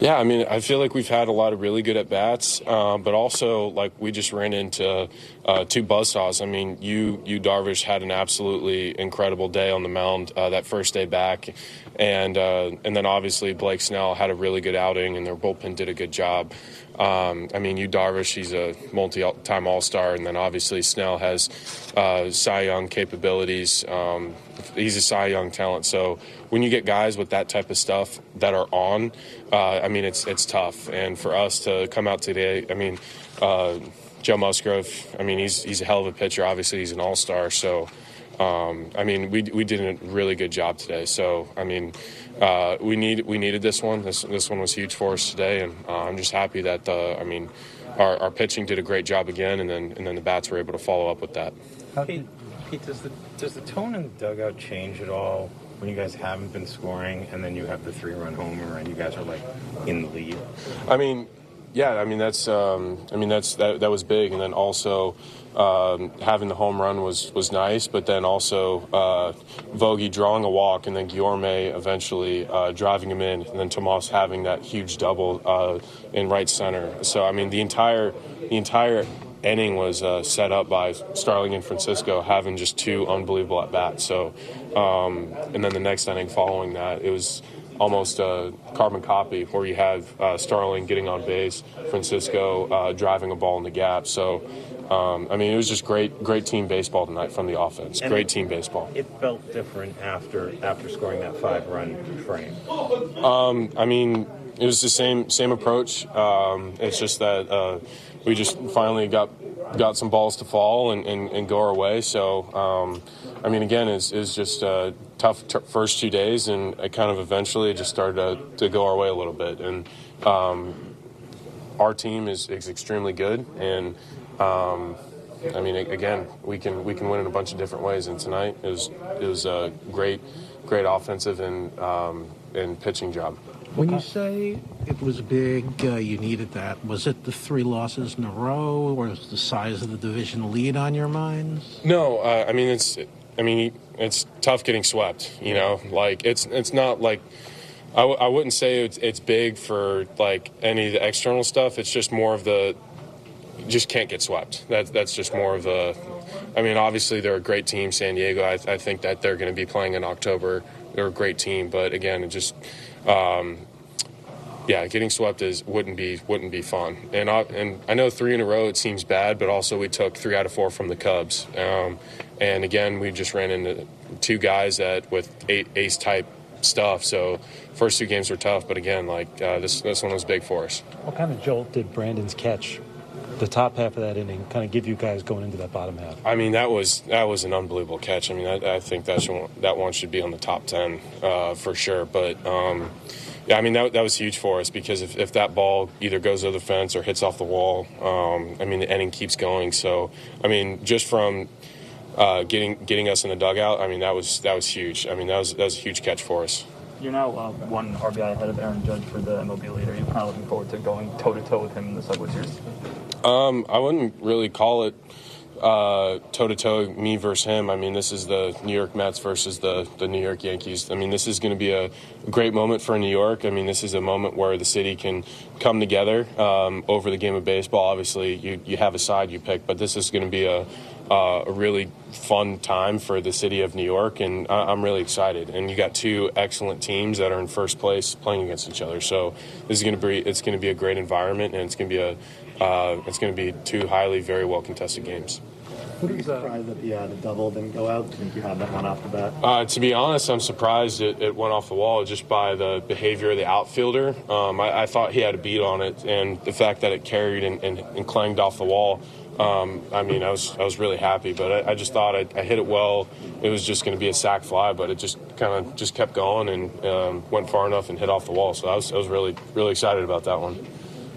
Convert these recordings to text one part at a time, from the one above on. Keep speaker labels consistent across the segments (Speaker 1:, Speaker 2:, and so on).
Speaker 1: Yeah, I mean, I feel like we've had a lot of really good at bats, uh, but also like we just ran into uh, two buzzsaws. I mean, you Yu Darvish had an absolutely incredible day on the mound uh, that first day back, and uh, and then obviously Blake Snell had a really good outing, and their bullpen did a good job. Um, I mean, Yu Darvish, he's a multi-time All-Star, and then obviously Snell has uh, Cy Young capabilities. Um, he's a Cy Young talent. So when you get guys with that type of stuff that are on, uh, I mean, it's it's tough. And for us to come out today, I mean, uh, Joe Musgrove, I mean, he's he's a hell of a pitcher. Obviously, he's an All-Star. So. Um, I mean, we, we did a really good job today. So, I mean, uh, we need we needed this one. This this one was huge for us today, and uh, I'm just happy that uh, I mean, our, our pitching did a great job again, and then and then the bats were able to follow up with that.
Speaker 2: Pete, Pete, does the does the tone in the dugout change at all when you guys haven't been scoring, and then you have the three run homer, and you guys are like in the lead?
Speaker 1: I mean, yeah, I mean that's um, I mean that's that, that was big, and then also um, having the home run was was nice, but then also uh, Vogie drawing a walk, and then Guillorme eventually uh, driving him in, and then Tomas having that huge double uh, in right center. So I mean the entire the entire inning was uh, set up by Starling and Francisco having just two unbelievable at bats. So um, and then the next inning following that, it was almost a carbon copy where you have uh, Starling getting on base, Francisco uh, driving a ball in the gap. So, um, I mean, it was just great, great team baseball tonight from the offense.
Speaker 2: And
Speaker 1: great team baseball.
Speaker 2: It felt different after after scoring that five run frame.
Speaker 1: Um, I mean, it was the same same approach. Um, it's just that uh, we just finally got got some balls to fall and, and, and go our way. So, um, I mean, again, it's, it's just a tough t- first two days, and it kind of eventually just started to, to go our way a little bit. And um, our team is, is extremely good, and um, I mean, again, we can we can win in a bunch of different ways. And tonight it was it was a great great offensive and um, and pitching job.
Speaker 3: When you say it was big, uh, you needed that. Was it the three losses in a row, or was the size of the division lead on your minds?
Speaker 1: No, uh, I mean it's I mean it's tough getting swept. You know, like it's it's not like. I w- I wouldn't say it's, it's big for like any of the external stuff. It's just more of the just can't get swept. That, that's just more of a. I mean, obviously they're a great team, San Diego. I, I think that they're going to be playing in October. They're a great team, but again, it just. Um, yeah, getting swept is wouldn't be wouldn't be fun, and I, and I know three in a row it seems bad, but also we took three out of four from the Cubs, um, and again we just ran into two guys that with eight ace type stuff. So first two games were tough, but again, like uh, this this one was big for us.
Speaker 4: What kind of jolt did Brandon's catch, the top half of that inning, kind of give you guys going into that bottom half?
Speaker 1: I mean, that was that was an unbelievable catch. I mean, I, I think that should, that one should be on the top ten uh, for sure. But um, yeah, I mean that, that was huge for us because if, if that ball either goes over the fence or hits off the wall, um, I mean the inning keeps going. So I mean, just from uh, getting getting us in the dugout, I mean that was that was huge. I mean that was that was a huge catch for us.
Speaker 5: You're now uh, one RBI ahead of Aaron Judge for the MLB leader. You're kind of looking forward to going toe to toe with him in the Subway Series.
Speaker 1: Um, I wouldn't really call it toe to toe me versus him. I mean, this is the New York Mets versus the, the New York Yankees. I mean, this is going to be a great moment for New York. I mean, this is a moment where the city can come together um, over the game of baseball. Obviously, you, you have a side you pick, but this is going to be a, uh, a really fun time for the city of New York, and I, I'm really excited. And you got two excellent teams that are in first place playing against each other. So this is going to be it's going to be a great environment, and it's going to be a uh, it's going to be two highly, very well contested games.
Speaker 6: What are you surprised that the, uh, the double didn't go out? Do you think you had that one off the bat?
Speaker 1: Uh, to be honest, I'm surprised it, it went off the wall just by the behavior of the outfielder. Um, I, I, thought he had a beat on it, and the fact that it carried and, and, and clanged off the wall. Um, I mean, I was I was really happy, but I, I just thought I, I, hit it well. It was just going to be a sac fly, but it just kind of just kept going and um, went far enough and hit off the wall. So I was I was really really excited about that one.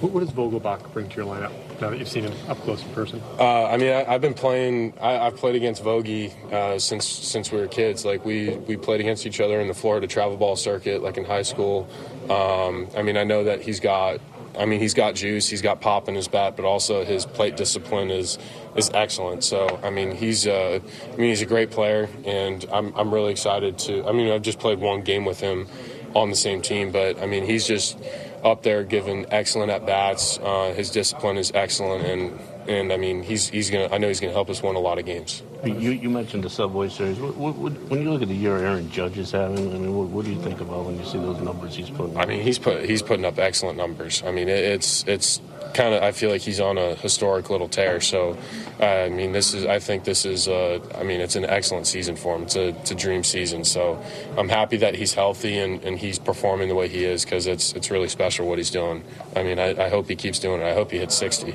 Speaker 7: What, what does Vogelbach bring to your lineup now that you've seen him up close in person?
Speaker 1: Uh, I mean, I, have been playing. I, have played against Vogie uh, since since we were kids. Like we we played against each other in the Florida travel ball circuit, like in high school. Um, I mean, I know that he's got. I mean, he's got juice. He's got pop in his bat, but also his plate discipline is is excellent. So, I mean, he's. Uh, I mean, he's a great player, and I'm I'm really excited to. I mean, I've just played one game with him on the same team, but I mean, he's just up there giving excellent at bats. Uh, his discipline is excellent, and and I mean he's he's gonna. I know he's gonna help us win a lot of games.
Speaker 8: You, you mentioned the Subway Series. What, what, what, when you look at the year Aaron Judge is having, I mean, what, do you think about when you see those numbers he's putting? Up?
Speaker 1: I mean, he's put he's putting up excellent numbers. I mean, it, it's it's kind of I feel like he's on a historic little tear. So, I mean, this is I think this is uh, I mean it's an excellent season for him. It's a, it's a dream season. So I'm happy that he's healthy and, and he's performing the way he is because it's it's really special what he's doing. I mean, I, I hope he keeps doing it. I hope he hits 60.